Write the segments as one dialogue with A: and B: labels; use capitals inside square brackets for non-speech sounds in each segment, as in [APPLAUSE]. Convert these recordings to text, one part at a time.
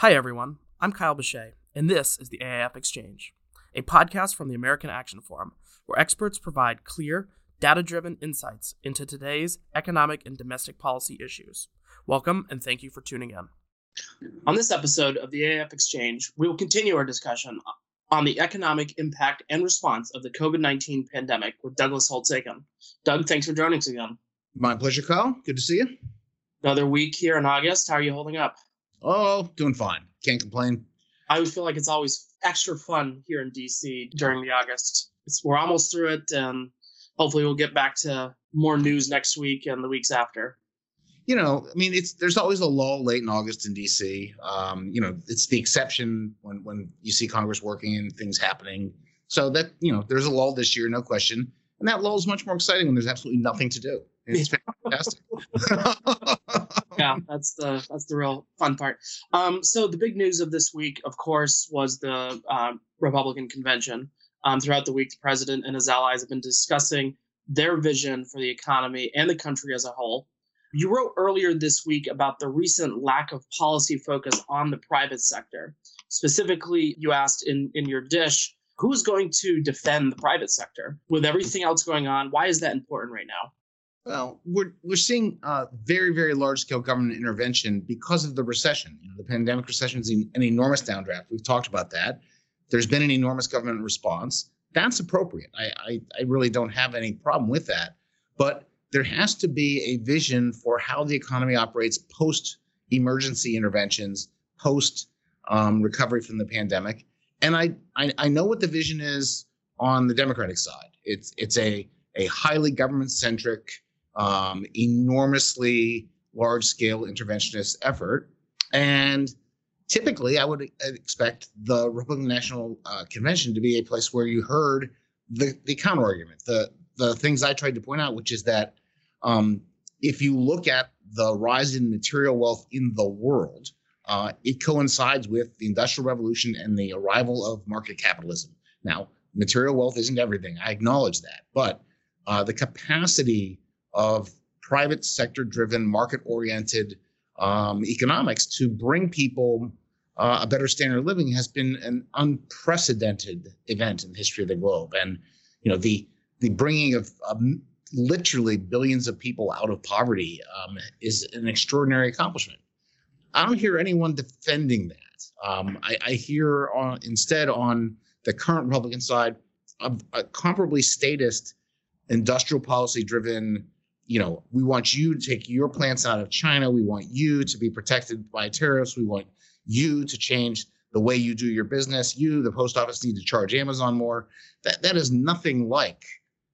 A: Hi, everyone. I'm Kyle Bechet, and this is the AAF Exchange, a podcast from the American Action Forum, where experts provide clear, data driven insights into today's economic and domestic policy issues. Welcome, and thank you for tuning in. On this episode of the AAF Exchange, we will continue our discussion on the economic impact and response of the COVID 19 pandemic with Douglas Holtz-Eakin. Doug, thanks for joining us again.
B: My pleasure, Kyle. Good to see you.
A: Another week here in August. How are you holding up?
B: Oh, doing fine. Can't complain.
A: I always feel like it's always extra fun here in DC during the August. It's, we're almost through it, and hopefully we'll get back to more news next week and the weeks after.
B: You know, I mean, it's there's always a lull late in August in DC. Um, you know, it's the exception when when you see Congress working and things happening. So that you know, there's a lull this year, no question. And that lull is much more exciting when there's absolutely nothing to do. It's [LAUGHS] fantastic. [LAUGHS]
A: yeah, that's the that's the real fun part. Um, so the big news of this week, of course, was the uh, Republican convention. Um, throughout the week, the president and his allies have been discussing their vision for the economy and the country as a whole. You wrote earlier this week about the recent lack of policy focus on the private sector. Specifically, you asked in, in your dish, who's going to defend the private sector with everything else going on? Why is that important right now?
B: Well, we're we're seeing very very large scale government intervention because of the recession. You know, the pandemic recession is an enormous downdraft. We've talked about that. There's been an enormous government response. That's appropriate. I, I, I really don't have any problem with that. But there has to be a vision for how the economy operates post emergency interventions, post um, recovery from the pandemic. And I, I I know what the vision is on the Democratic side. It's it's a a highly government centric um, enormously large scale interventionist effort. And typically, I would expect the Republican National uh, Convention to be a place where you heard the, the counter argument, the, the things I tried to point out, which is that um, if you look at the rise in material wealth in the world, uh, it coincides with the Industrial Revolution and the arrival of market capitalism. Now, material wealth isn't everything. I acknowledge that. But uh, the capacity of private sector driven, market oriented um, economics to bring people uh, a better standard of living has been an unprecedented event in the history of the globe. And, you know, the, the bringing of um, literally billions of people out of poverty um, is an extraordinary accomplishment. I don't hear anyone defending that. Um, I, I, hear on, instead on the current Republican side a, a comparably statist, industrial policy driven you know, we want you to take your plants out of China. We want you to be protected by tariffs. We want you to change the way you do your business. You, the post office, need to charge Amazon more. That that is nothing like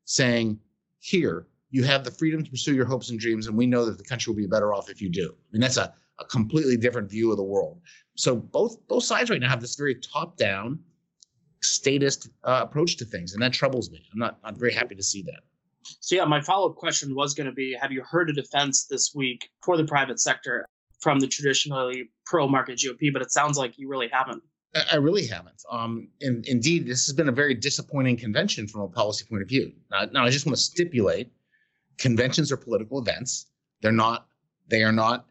B: saying, here, you have the freedom to pursue your hopes and dreams, and we know that the country will be better off if you do. I mean, that's a, a completely different view of the world. So both both sides right now have this very top-down, statist uh, approach to things, and that troubles me. I'm not not very happy to see that.
A: So yeah, my follow-up question was going to be: Have you heard a defense this week for the private sector from the traditionally pro-market GOP? But it sounds like you really haven't.
B: I really haven't. Um, and indeed, this has been a very disappointing convention from a policy point of view. Now, now, I just want to stipulate: conventions are political events. They're not. They are not.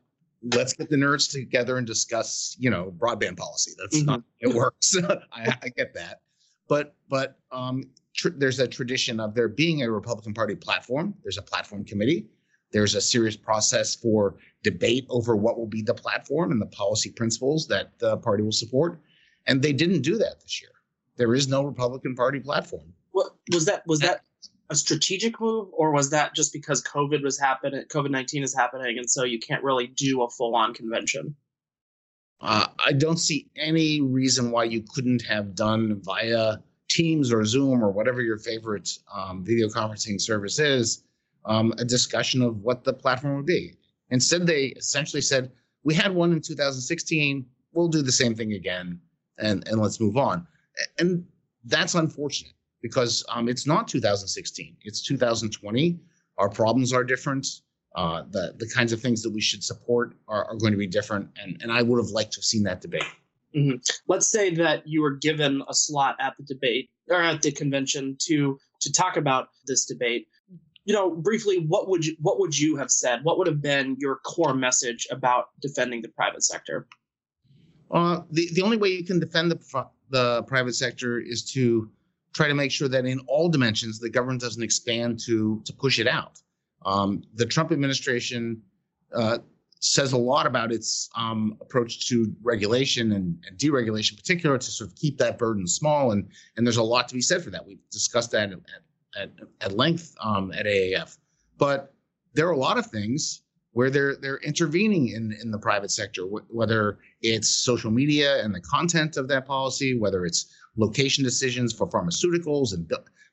B: Let's get the nerds together and discuss, you know, broadband policy. That's mm-hmm. not. It works. [LAUGHS] I, I get that. But but um, tr- there's a tradition of there being a Republican Party platform. There's a platform committee. There's a serious process for debate over what will be the platform and the policy principles that the party will support. And they didn't do that this year. There is no Republican Party platform.
A: What was that? Was that a strategic move, or was that just because COVID was happening? COVID nineteen is happening, and so you can't really do a full on convention.
B: Uh, I don't see any reason why you couldn't have done via Teams or Zoom or whatever your favorite um, video conferencing service is, um, a discussion of what the platform would be. Instead, they essentially said, "We had one in 2016. We'll do the same thing again, and and let's move on." And that's unfortunate because um, it's not 2016. It's 2020. Our problems are different. Uh, the the kinds of things that we should support are, are going to be different, and and I would have liked to have seen that debate.
A: Mm-hmm. Let's say that you were given a slot at the debate or at the convention to to talk about this debate. You know, briefly, what would you what would you have said? What would have been your core message about defending the private sector?
B: Uh, the the only way you can defend the the private sector is to try to make sure that in all dimensions the government doesn't expand to to push it out. Um, the Trump administration uh, says a lot about its um, approach to regulation and, and, deregulation, in particular, to sort of keep that burden small. And and there's a lot to be said for that. We've discussed that at at, at length um, at AAF. But there are a lot of things where they're they're intervening in in the private sector, whether it's social media and the content of that policy, whether it's location decisions for pharmaceuticals and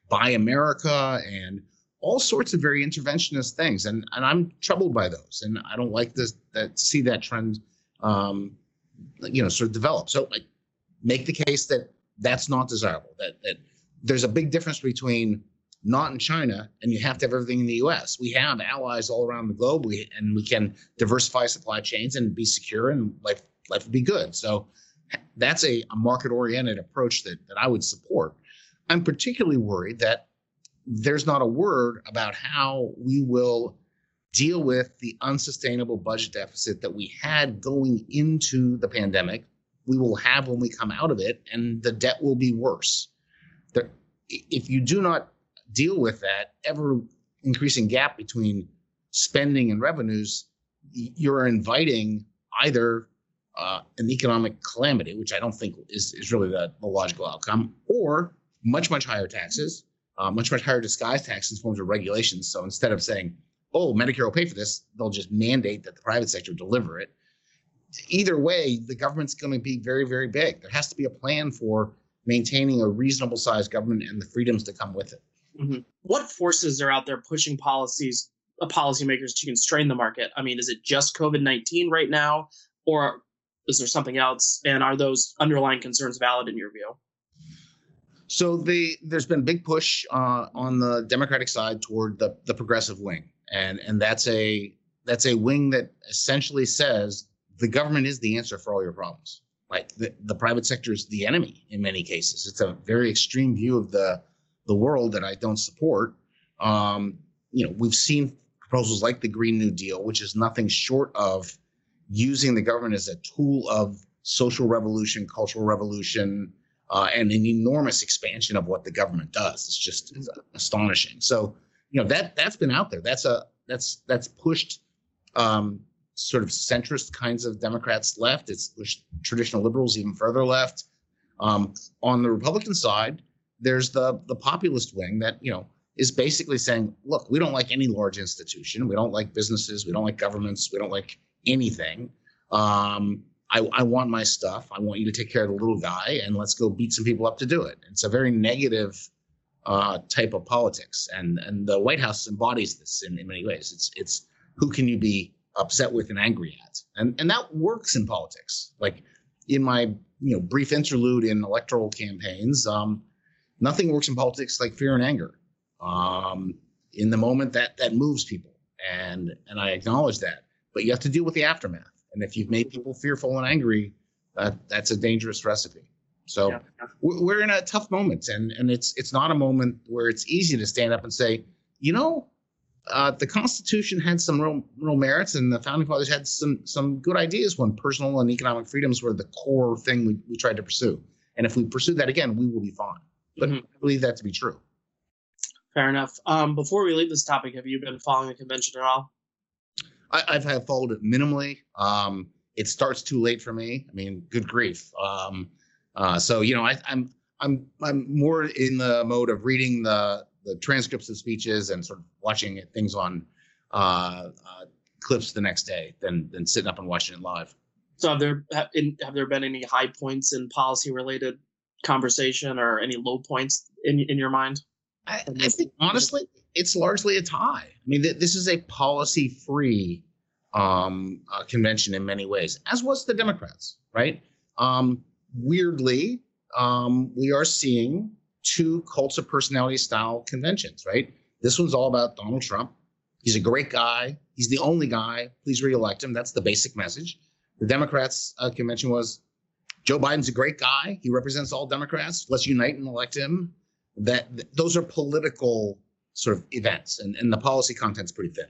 B: buy America and all sorts of very interventionist things, and and I'm troubled by those, and I don't like this that see that trend, um, you know, sort of develop. So like, make the case that that's not desirable. That that there's a big difference between not in China, and you have to have everything in the U.S. We have allies all around the globe, we, and we can diversify supply chains and be secure, and life life would be good. So that's a, a market oriented approach that that I would support. I'm particularly worried that there's not a word about how we will deal with the unsustainable budget deficit that we had going into the pandemic. We will have when we come out of it, and the debt will be worse. There, if you do not deal with that ever increasing gap between spending and revenues, you're inviting either uh, an economic calamity, which I don't think is, is really the, the logical outcome, or much, much higher taxes, uh, much, much higher disguised taxes in forms of regulations. So instead of saying, oh, Medicare will pay for this, they'll just mandate that the private sector deliver it. Either way, the government's going to be very, very big. There has to be a plan for maintaining a reasonable sized government and the freedoms that come with it.
A: Mm-hmm. What forces are out there pushing policies, uh, policymakers to constrain the market? I mean, is it just COVID nineteen right now, or is there something else? And are those underlying concerns valid in your view?
B: So the, there's been big push uh, on the Democratic side toward the, the progressive wing, and and that's a that's a wing that essentially says the government is the answer for all your problems. Like the, the private sector is the enemy in many cases. It's a very extreme view of the the world that I don't support. Um, you know, we've seen proposals like the Green New Deal, which is nothing short of using the government as a tool of social revolution, cultural revolution, uh, and an enormous expansion of what the government does. It's just it's astonishing. So, you know, that that's been out there. That's a that's that's pushed um, sort of centrist kinds of Democrats left. It's pushed traditional liberals even further left. Um, on the Republican side, there's the the populist wing that you know is basically saying, look, we don't like any large institution, we don't like businesses, we don't like governments, we don't like anything. Um, I, I want my stuff. I want you to take care of the little guy, and let's go beat some people up to do it. It's a very negative uh, type of politics, and and the White House embodies this in, in many ways. It's it's who can you be upset with and angry at, and and that works in politics. Like in my you know brief interlude in electoral campaigns, um, nothing works in politics like fear and anger. Um, in the moment that that moves people, and and I acknowledge that. But you have to deal with the aftermath. And if you've made people fearful and angry, that that's a dangerous recipe. So yeah. we're in a tough moment, and and it's it's not a moment where it's easy to stand up and say, you know, uh, the Constitution had some real real merits, and the founding fathers had some some good ideas when personal and economic freedoms were the core thing we, we tried to pursue. And if we pursue that again, we will be fine but mm-hmm. I believe that to be true.
A: Fair enough. Um, before we leave this topic, have you been following the convention at all?
B: I, have followed it minimally. Um, it starts too late for me. I mean, good grief. Um, uh, so you know, I, I'm I'm I'm more in the mode of reading the the transcripts of speeches and sort of watching things on uh, uh, clips the next day than than sitting up and watching it live.
A: So have there have, in, have there been any high points in policy related conversation or any low points in in your mind?
B: I, I think honestly, it's largely a tie. I mean, th- this is a policy-free um, uh, convention in many ways, as was the Democrats, right? Um, weirdly, um, we are seeing two cults of personality style conventions, right? This one's all about Donald Trump. He's a great guy. He's the only guy. Please reelect him. That's the basic message. The Democrats' uh, convention was Joe Biden's a great guy. He represents all Democrats. Let's unite and elect him. That, those are political sort of events, and, and the policy content's pretty thin.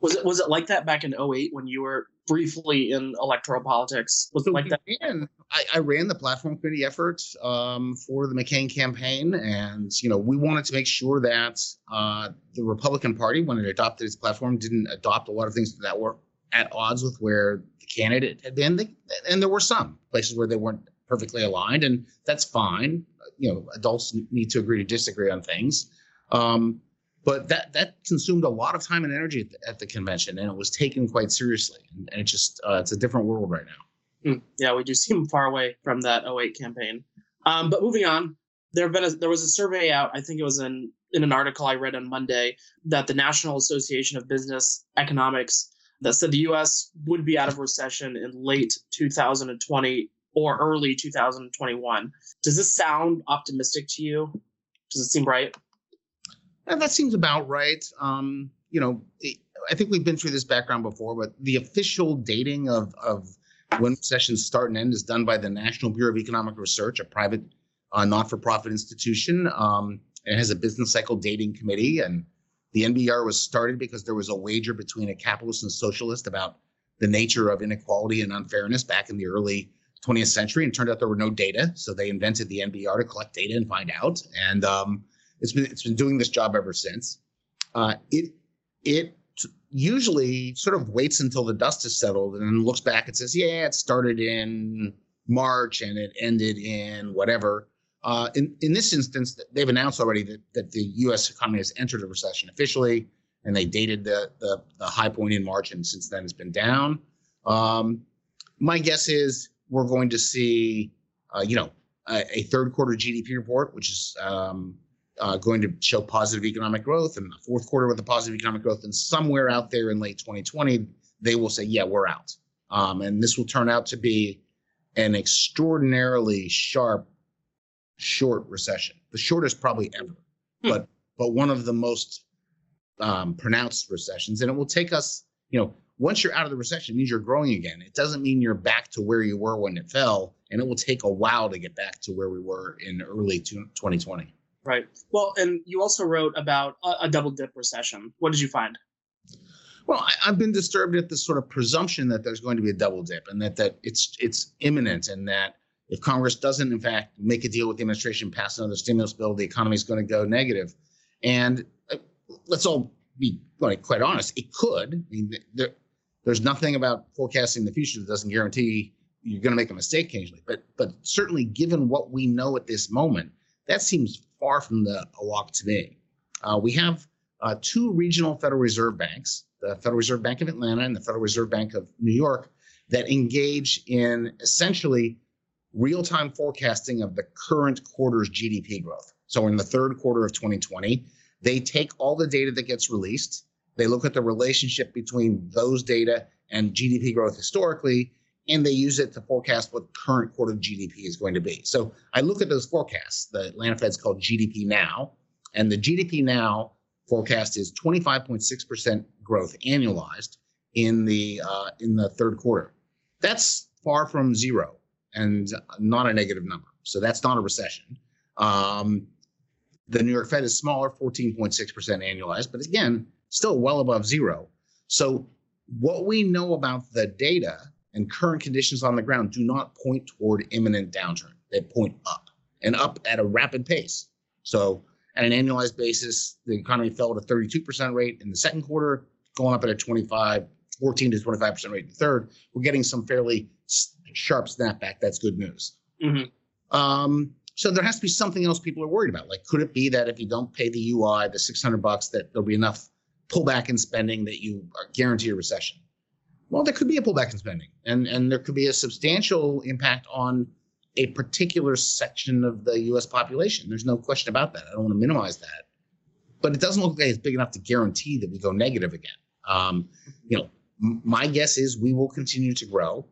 A: Was it was it like that back in 08 when you were briefly in electoral politics. Was it like that?
B: And I, I, ran the platform committee effort um, for the McCain campaign, and you know we wanted to make sure that uh, the Republican Party, when it adopted its platform, didn't adopt a lot of things that were at odds with where the candidate had been. They, and there were some places where they weren't perfectly aligned, and that's fine. You know, adults need to agree to disagree on things. Um, but that that consumed a lot of time and energy at the, at the convention, and it was taken quite seriously. And, and it just uh, it's a different world right now.
A: Mm, yeah, we do seem far away from that 08 campaign. Um, but moving on, there have been a, there was a survey out. I think it was in in an article I read on Monday that the National Association of Business Economics that said the U.S. would be out of recession in late 2020 or early 2021. Does this sound optimistic to you? Does it seem right?
B: And that seems about right. Um, you know, I think we've been through this background before, but the official dating of, of when sessions start and end is done by the National Bureau of Economic Research, a private uh, not-for-profit institution. Um, it has a business cycle dating committee, and the NBER was started because there was a wager between a capitalist and socialist about the nature of inequality and unfairness back in the early 20th century. And turned out there were no data, so they invented the NBER to collect data and find out. And um, it's been it's been doing this job ever since. Uh, it it usually sort of waits until the dust has settled and then looks back and says, "Yeah, it started in March and it ended in whatever." Uh, in in this instance, they've announced already that that the U.S. economy has entered a recession officially, and they dated the the, the high point in March, and since then it's been down. Um, my guess is we're going to see, uh, you know, a, a, third quarter GDP report, which is um, uh, going to show positive economic growth and the fourth quarter with a positive economic growth. And somewhere out there in late 2020, they will say, yeah, we're out. Um, and this will turn out to be an extraordinarily sharp, short recession, the shortest probably ever, hmm. but but one of the most um, pronounced recessions. And it will take us, you know, once you're out of the recession, means you're growing again. It doesn't mean you're back to where you were when it fell, and it will take a while to get back to where we were in early 2020.
A: Right. Well, and you also wrote about a, double dip recession. What did you find?
B: Well, I, have been disturbed at this sort of presumption that there's going to be a double dip and that that it's it's imminent and that if Congress doesn't in fact make a deal with the administration, pass another stimulus bill, the economy is going to go negative. And uh, let's all be quite honest, it could. I mean, there, there's nothing about forecasting the future that doesn't guarantee you're going to make a mistake occasionally. But but certainly, given what we know at this moment, that seems far from the a walk to me. Uh, we have uh, two regional Federal Reserve banks, the Federal Reserve Bank of Atlanta and the Federal Reserve Bank of New York, that engage in essentially real time forecasting of the current quarter's GDP growth. So, in the third quarter of 2020, they take all the data that gets released, they look at the relationship between those data and GDP growth historically, and they use it to forecast what current quarter GDP is going to be. So I look at those forecasts. The Atlanta Fed's called GDP Now, and the GDP Now forecast is 25.6% growth annualized in the uh, in the third quarter. That's far from zero and not a negative number. So that's not a recession. Um, the New York Fed is smaller, 14.6% annualized, but again, still well above zero. So what we know about the data and current conditions on the ground do not point toward imminent downturn. They point up and up at a rapid pace. So, at an annualized basis, the economy fell at a 32% rate in the second quarter, going up at a 25, 14 to 25% rate in the third. We're getting some fairly sharp snapback. That's good news. Mm-hmm. Um, so there has to be something else people are worried about. Like, could it be that if you don't pay the UI, the 600 bucks, that there'll be enough pullback in spending that you guarantee a recession? well, there could be a pullback in spending, and and there could be a substantial impact on a particular section of the U.S. population. There's no question about that. I don't want to minimize that, but it doesn't look like it's big enough to guarantee that we go negative again. Um, you know, m- my guess is we will continue to grow,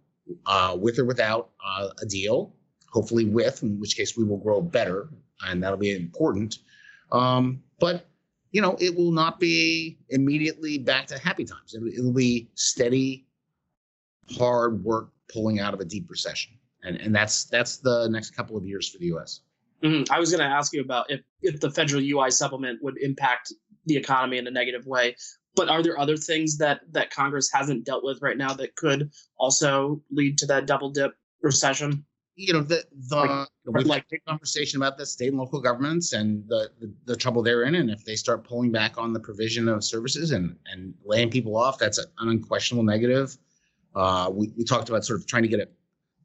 B: uh, with or without uh, a deal. Hopefully, with, in which case we will grow better, and that'll be important. Um, but you know, it will not be immediately back to happy times. It'll, it'll be steady hard work pulling out of a deep recession, and and that's that's the next couple of years for the U.S.
A: Mm-hmm. I was going to ask you about if if the federal UI supplement would impact the economy in a negative way, but are there other things that that Congress hasn't dealt with right now that could also lead to that double dip recession?
B: You know, the the
A: Like- like-
B: conversation about the state and local governments and the, the the trouble they're in, and if they start pulling back on the provision of services and and laying people off, that's an unquestionable negative. Uh, we we talked about sort of trying to get a,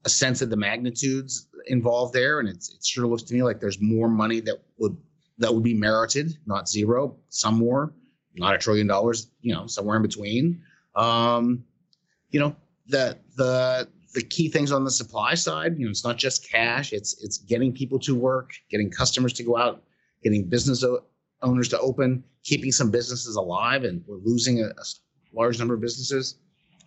B: a sense of the magnitudes involved there, and it's it sure looks to me like there's more money that would that would be merited, not zero, some more, not a trillion dollars, you know, somewhere in between. Um, you know, the the the key things on the supply side, you know, it's not just cash, it's it's getting people to work, getting customers to go out, getting business o- owners to open, keeping some businesses alive, and we're losing a large number of businesses.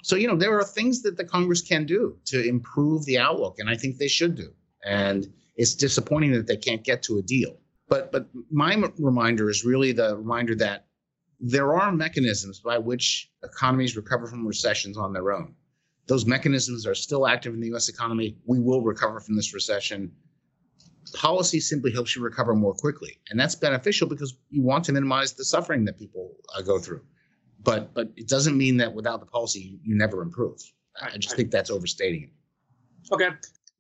B: So, you know, there are things that the Congress can do to improve the outlook, and I think they should do. And it's disappointing that they can't get to a deal. But but my m- reminder is really the reminder that there are mechanisms by which economies recover from recessions on their own. Those mechanisms are still active in the US economy. We will recover from this recession. Policy simply helps you recover more quickly. And that's beneficial because you want to minimize the suffering that people uh, go through. But but it doesn't mean that without the policy you, never improve. I just think that's overstating it.
A: Okay.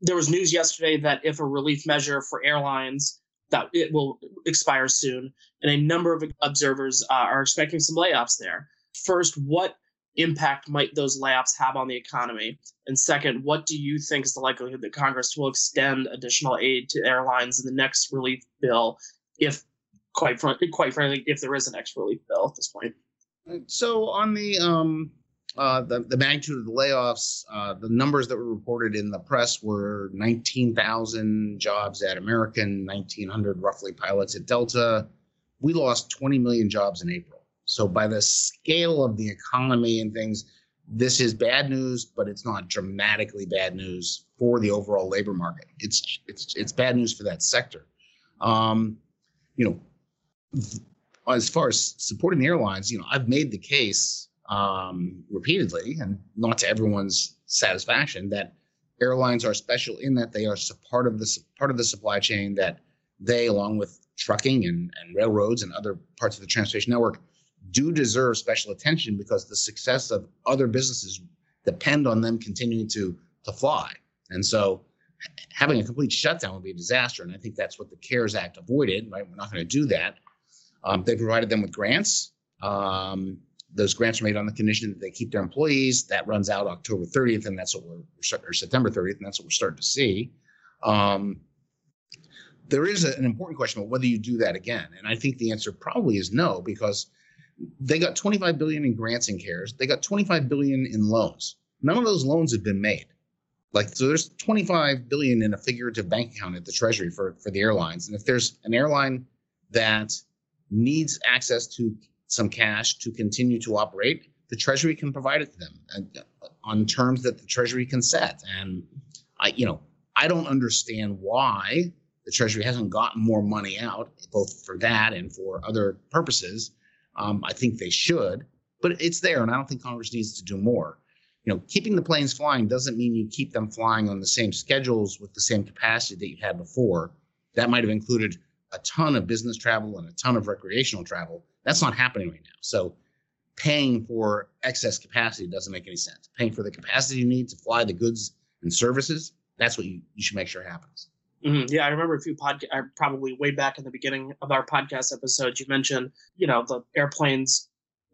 A: There was news yesterday that if a relief measure for airlines that it will expire soon, and a number of observers uh, are expecting some layoffs there. First, what impact might those layoffs have on the economy? And second, what do you think is the likelihood that Congress will extend additional aid to airlines in the next relief bill, if quite fr- quite frankly, if there is a next relief bill at this point?
B: So on the um uh the, the magnitude of the layoffs, uh the numbers that were reported in the press were 19,000 jobs at American, 1900 roughly pilots at Delta. We lost 20 million jobs in April. So by the scale of the economy and things, this is bad news, but it's not dramatically bad news for the overall labor market. It's it's it's bad news for that sector. Um, you know, as far as supporting the airlines, you know, I've made the case um, repeatedly, and not to everyone's satisfaction, that airlines are special in that they are part of the part of the supply chain that they, along with trucking and, and railroads and other parts of the transportation network, do deserve special attention because the success of other businesses depend on them continuing to to fly. And so, having a complete shutdown would be a disaster. And I think that's what the CARES Act avoided. Right, we're not going to do that. Um, they provided them with grants. Um, those grants are made on the condition that they keep their employees. That runs out October 30th, and that's what we're or September 30th, and that's what we're starting to see. Um, there is a, an important question about whether you do that again, and I think the answer probably is no, because they got 25 billion in grants and CARES. They got 25 billion in loans. None of those loans have been made. Like so, there's 25 billion in a figurative bank account at the Treasury for for the airlines, and if there's an airline that needs access to some cash to continue to operate, the Treasury can provide it to them uh, on terms that the Treasury can set. And I, you know, I don't understand why the Treasury hasn't gotten more money out, both for that and for other purposes. Um, I think they should, but it's there, and I don't think Congress needs to do more. You know, keeping the planes flying doesn't mean you keep them flying on the same schedules with the same capacity that you had before. That might have included a ton of business travel and a ton of recreational travel. That's not happening right now. So paying for excess capacity doesn't make any sense. Paying for the capacity you need to fly the goods and services, that's what you, you should make sure happens.
A: Mhm. Yeah, I remember a few podcast, probably way back in the beginning of our podcast episodes, you mentioned, you know, the airplanes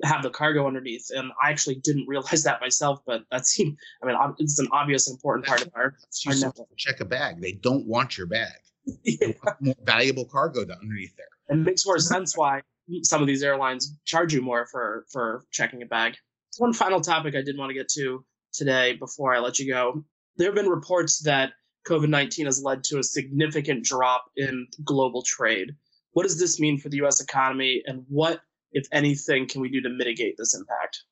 A: have the cargo underneath, and I actually didn't realize [LAUGHS] that myself, but that seemed, I mean, it's an obvious important part of our. [LAUGHS]
B: It's
A: I
B: used
A: know.
B: to check a bag. They don't want your bag. [LAUGHS]
A: Yeah.
B: More valuable cargo underneath there.
A: It makes more sense why some of these airlines charge you more for for checking a bag. One final topic I did want to get to today before I let you go. There have been reports that COVID 19 has led to a significant drop in global trade. What does this mean for the US economy, and what, if anything, can we do to mitigate this impact?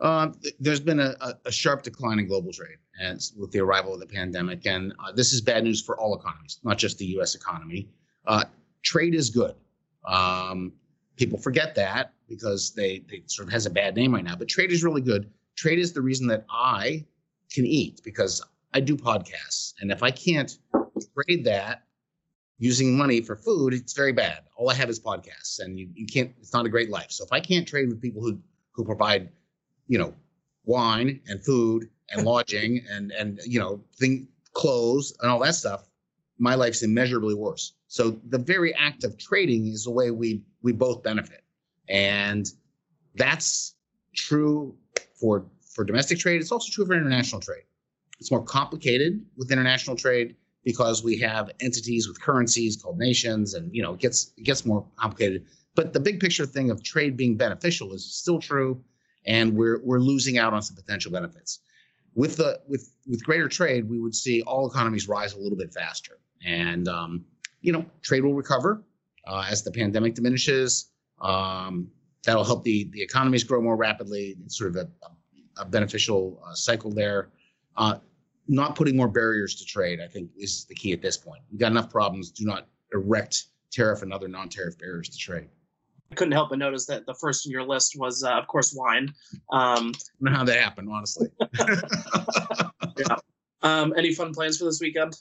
B: Uh, there's been a, a, sharp decline in global trade as with the arrival of the pandemic, and uh, this is bad news for all economies, not just the U.S. economy. Uh, trade is good. Um, people forget that because they they sort of has a bad name right now, but trade is really good. Trade is the reason that I can eat because I do podcasts, and if I can't trade that using money for food, it's very bad. All I have is podcasts, and you, you can't. It's not a great life. So if I can't trade with people who who provide, you know, wine and food and [LAUGHS] lodging and and you know thing clothes and all that stuff, my life's immeasurably worse. So the very act of trading is the way we we both benefit, and that's true for for domestic trade. It's also true for international trade. It's more complicated with international trade because we have entities with currencies called nations, and you know it gets it gets more complicated. But the big picture thing of trade being beneficial is still true, and we're we're losing out on some potential benefits. With the with with greater trade, we would see all economies rise a little bit faster, and um, you know trade will recover uh, as the pandemic diminishes. Um, that'll help the the economies grow more rapidly. It's sort of a, a beneficial uh, cycle there. Uh, not putting more barriers to trade, I think, is the key at this point. We've got enough problems. Do not erect tariff and other non-tariff barriers to trade.
A: I couldn't help but notice that the first in your list was, uh, of course, wine. Um,
B: I don't know how that happened, honestly. [LAUGHS] [LAUGHS]
A: yeah. Um, any fun plans for this weekend?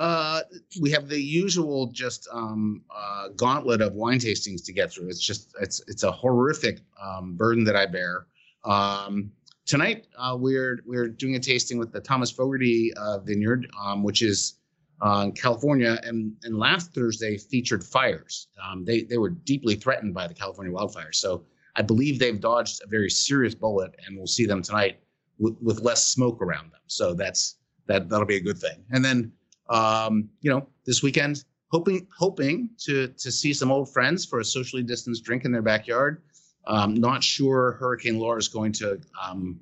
B: Uh, we have the usual just um, uh, gauntlet of wine tastings to get through. It's just it's it's a horrific um, burden that I bear. Um, tonight uh, we're we're doing a tasting with the Thomas Fogarty uh, Vineyard, um, which is uh, in California, and and last Thursday featured fires. Um, they they were deeply threatened by the California wildfires, so I believe they've dodged a very serious bullet, and we'll see them tonight with, with less smoke around them. So that's that that'll be a good thing. And then um, you know this weekend, hoping hoping to to see some old friends for a socially distanced drink in their backyard. Um, not sure Hurricane Laura is going to um,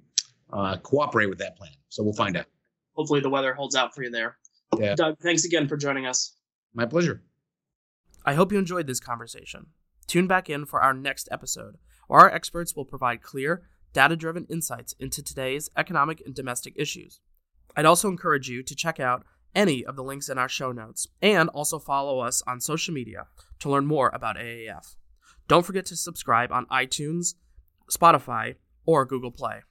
B: uh, cooperate with that plan. So we'll find out.
A: Hopefully, the weather holds out for you there.
B: Yeah.
A: Doug, thanks again for joining us.
B: My pleasure.
C: I hope you enjoyed this conversation. Tune back in for our next episode, where our experts will provide clear, data driven insights into today's economic and domestic issues. I'd also encourage you to check out any of the links in our show notes and also follow us on social media to learn more about AAF. Don't forget to subscribe on iTunes, Spotify, or Google Play.